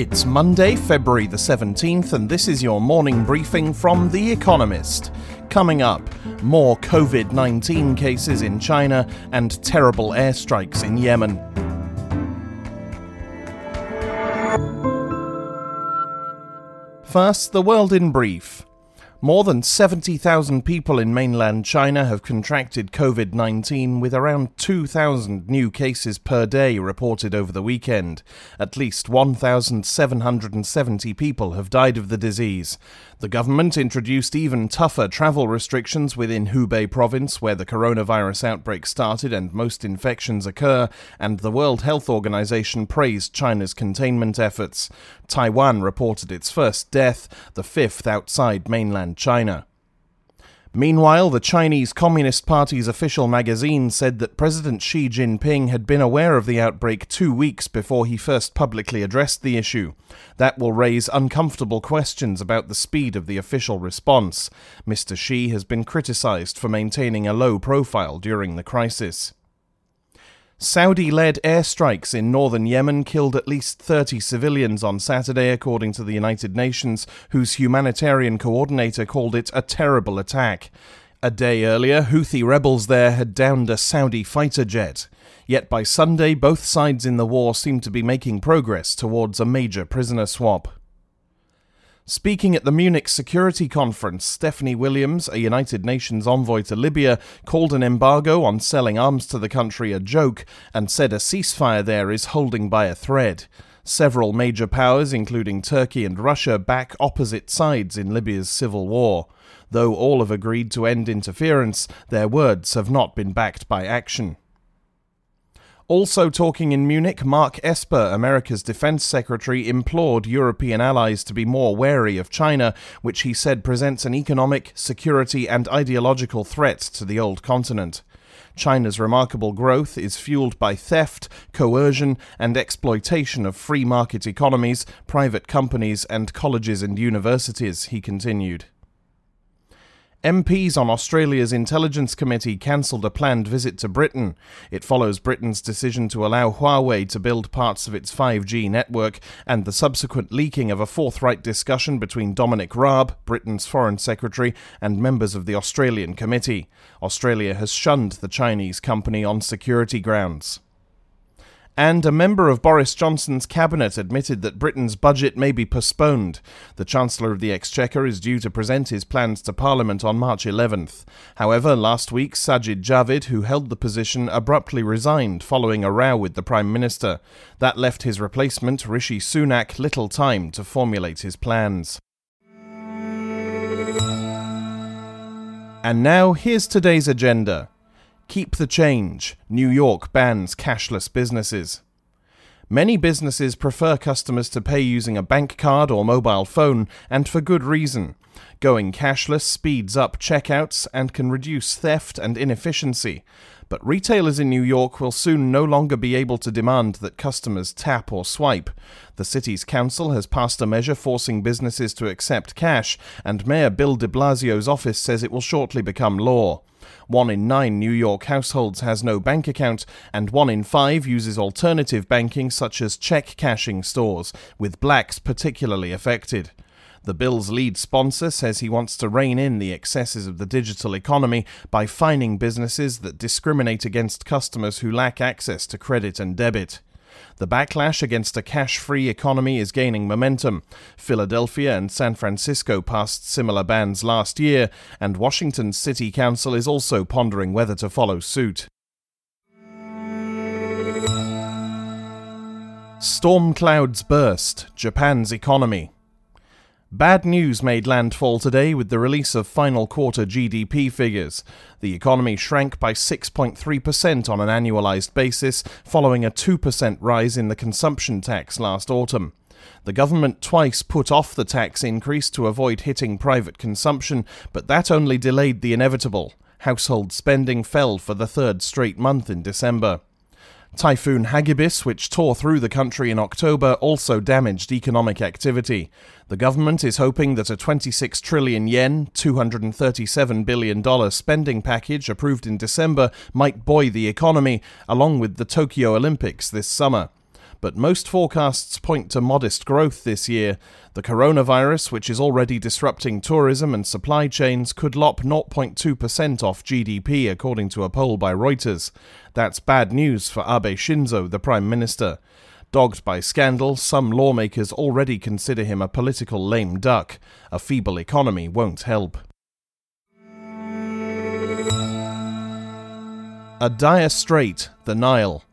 It's Monday, February the 17th, and this is your morning briefing from The Economist. Coming up, more COVID 19 cases in China and terrible airstrikes in Yemen. First, the world in brief. More than 70,000 people in mainland China have contracted COVID 19, with around 2,000 new cases per day reported over the weekend. At least 1,770 people have died of the disease. The government introduced even tougher travel restrictions within Hubei province, where the coronavirus outbreak started and most infections occur, and the World Health Organization praised China's containment efforts. Taiwan reported its first death, the fifth outside mainland China. Meanwhile, the Chinese Communist Party's official magazine said that President Xi Jinping had been aware of the outbreak two weeks before he first publicly addressed the issue. That will raise uncomfortable questions about the speed of the official response. Mr. Xi has been criticized for maintaining a low profile during the crisis. Saudi led airstrikes in northern Yemen killed at least 30 civilians on Saturday, according to the United Nations, whose humanitarian coordinator called it a terrible attack. A day earlier, Houthi rebels there had downed a Saudi fighter jet. Yet by Sunday, both sides in the war seemed to be making progress towards a major prisoner swap. Speaking at the Munich Security Conference, Stephanie Williams, a United Nations envoy to Libya, called an embargo on selling arms to the country a joke and said a ceasefire there is holding by a thread. Several major powers, including Turkey and Russia, back opposite sides in Libya's civil war. Though all have agreed to end interference, their words have not been backed by action. Also talking in Munich, Mark Esper, America's defense secretary, implored European allies to be more wary of China, which he said presents an economic, security, and ideological threat to the old continent. China's remarkable growth is fueled by theft, coercion, and exploitation of free market economies, private companies, and colleges and universities, he continued. MPs on Australia's Intelligence Committee cancelled a planned visit to Britain. It follows Britain's decision to allow Huawei to build parts of its 5G network and the subsequent leaking of a forthright discussion between Dominic Raab, Britain's Foreign Secretary, and members of the Australian Committee. Australia has shunned the Chinese company on security grounds. And a member of Boris Johnson's cabinet admitted that Britain's budget may be postponed. The Chancellor of the Exchequer is due to present his plans to Parliament on March 11th. However, last week, Sajid Javid, who held the position, abruptly resigned following a row with the Prime Minister. That left his replacement, Rishi Sunak, little time to formulate his plans. And now, here's today's agenda. Keep the change. New York bans cashless businesses. Many businesses prefer customers to pay using a bank card or mobile phone, and for good reason. Going cashless speeds up checkouts and can reduce theft and inefficiency. But retailers in New York will soon no longer be able to demand that customers tap or swipe. The city's council has passed a measure forcing businesses to accept cash, and Mayor Bill de Blasio's office says it will shortly become law. One in nine New York households has no bank account, and one in five uses alternative banking such as check cashing stores, with blacks particularly affected. The bill's lead sponsor says he wants to rein in the excesses of the digital economy by fining businesses that discriminate against customers who lack access to credit and debit. The backlash against a cash free economy is gaining momentum. Philadelphia and San Francisco passed similar bans last year, and Washington's City Council is also pondering whether to follow suit. Storm clouds burst, Japan's economy. Bad news made landfall today with the release of final quarter GDP figures. The economy shrank by 6.3% on an annualized basis, following a 2% rise in the consumption tax last autumn. The government twice put off the tax increase to avoid hitting private consumption, but that only delayed the inevitable. Household spending fell for the third straight month in December. Typhoon Hagibis, which tore through the country in October, also damaged economic activity. The government is hoping that a 26 trillion yen, $237 billion spending package approved in December might buoy the economy, along with the Tokyo Olympics this summer. But most forecasts point to modest growth this year. The coronavirus, which is already disrupting tourism and supply chains, could lop 0.2% off GDP, according to a poll by Reuters. That's bad news for Abe Shinzo, the Prime Minister. Dogged by scandal, some lawmakers already consider him a political lame duck. A feeble economy won't help. A dire strait, the Nile.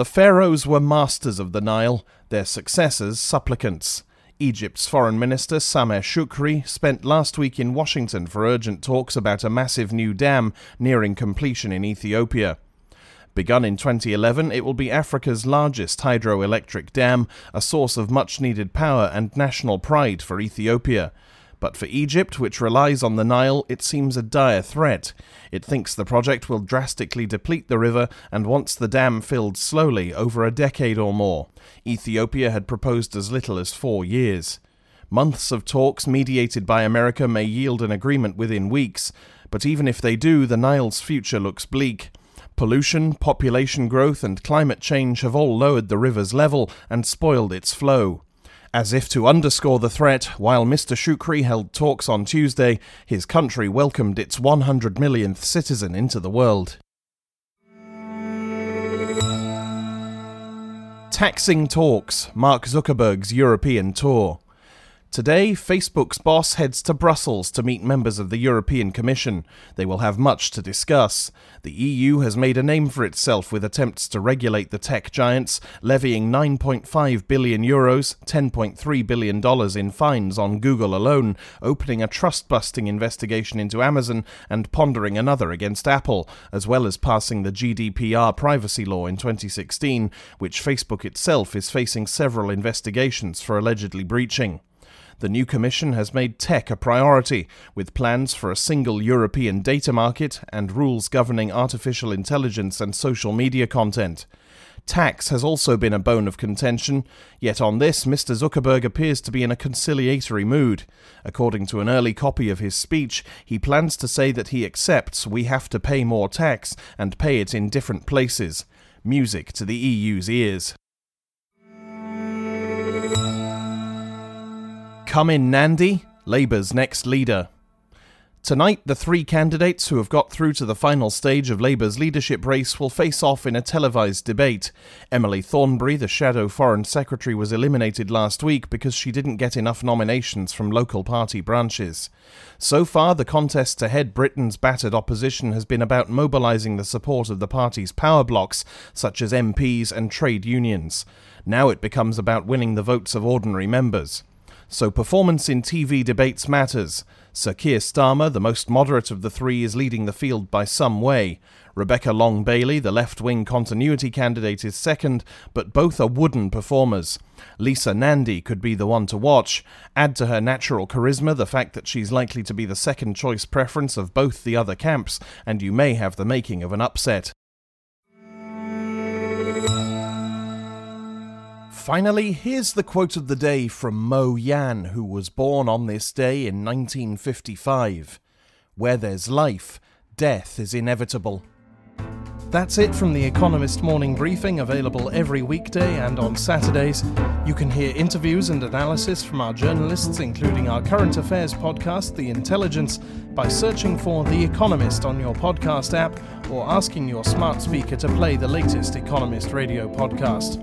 The pharaohs were masters of the Nile, their successors supplicants. Egypt's Foreign Minister Sameh Shoukry spent last week in Washington for urgent talks about a massive new dam nearing completion in Ethiopia. Begun in 2011, it will be Africa's largest hydroelectric dam, a source of much needed power and national pride for Ethiopia. But for Egypt, which relies on the Nile, it seems a dire threat. It thinks the project will drastically deplete the river and wants the dam filled slowly over a decade or more. Ethiopia had proposed as little as four years. Months of talks mediated by America may yield an agreement within weeks, but even if they do, the Nile's future looks bleak. Pollution, population growth, and climate change have all lowered the river's level and spoiled its flow. As if to underscore the threat, while Mr. Shoukry held talks on Tuesday, his country welcomed its 100 millionth citizen into the world. Taxing talks, Mark Zuckerberg's European tour. Today, Facebook's boss heads to Brussels to meet members of the European Commission. They will have much to discuss. The EU has made a name for itself with attempts to regulate the tech giants, levying 9.5 billion euros, $10.3 billion in fines on Google alone, opening a trust busting investigation into Amazon, and pondering another against Apple, as well as passing the GDPR privacy law in 2016, which Facebook itself is facing several investigations for allegedly breaching. The new Commission has made tech a priority, with plans for a single European data market and rules governing artificial intelligence and social media content. Tax has also been a bone of contention, yet on this, Mr. Zuckerberg appears to be in a conciliatory mood. According to an early copy of his speech, he plans to say that he accepts we have to pay more tax and pay it in different places. Music to the EU's ears. Come in Nandy, Labour's next leader. Tonight, the three candidates who have got through to the final stage of Labour's leadership race will face off in a televised debate. Emily Thornberry, the shadow Foreign Secretary, was eliminated last week because she didn't get enough nominations from local party branches. So far, the contest to head Britain's battered opposition has been about mobilising the support of the party's power blocks, such as MPs and trade unions. Now it becomes about winning the votes of ordinary members so performance in TV debates matters. Sir Keir Starmer, the most moderate of the three, is leading the field by some way. Rebecca Long Bailey, the left wing continuity candidate, is second, but both are wooden performers. Lisa Nandy could be the one to watch. Add to her natural charisma the fact that she's likely to be the second choice preference of both the other camps, and you may have the making of an upset. Finally, here's the quote of the day from Mo Yan, who was born on this day in 1955 Where there's life, death is inevitable. That's it from the Economist Morning Briefing, available every weekday and on Saturdays. You can hear interviews and analysis from our journalists, including our current affairs podcast, The Intelligence, by searching for The Economist on your podcast app or asking your smart speaker to play the latest Economist radio podcast.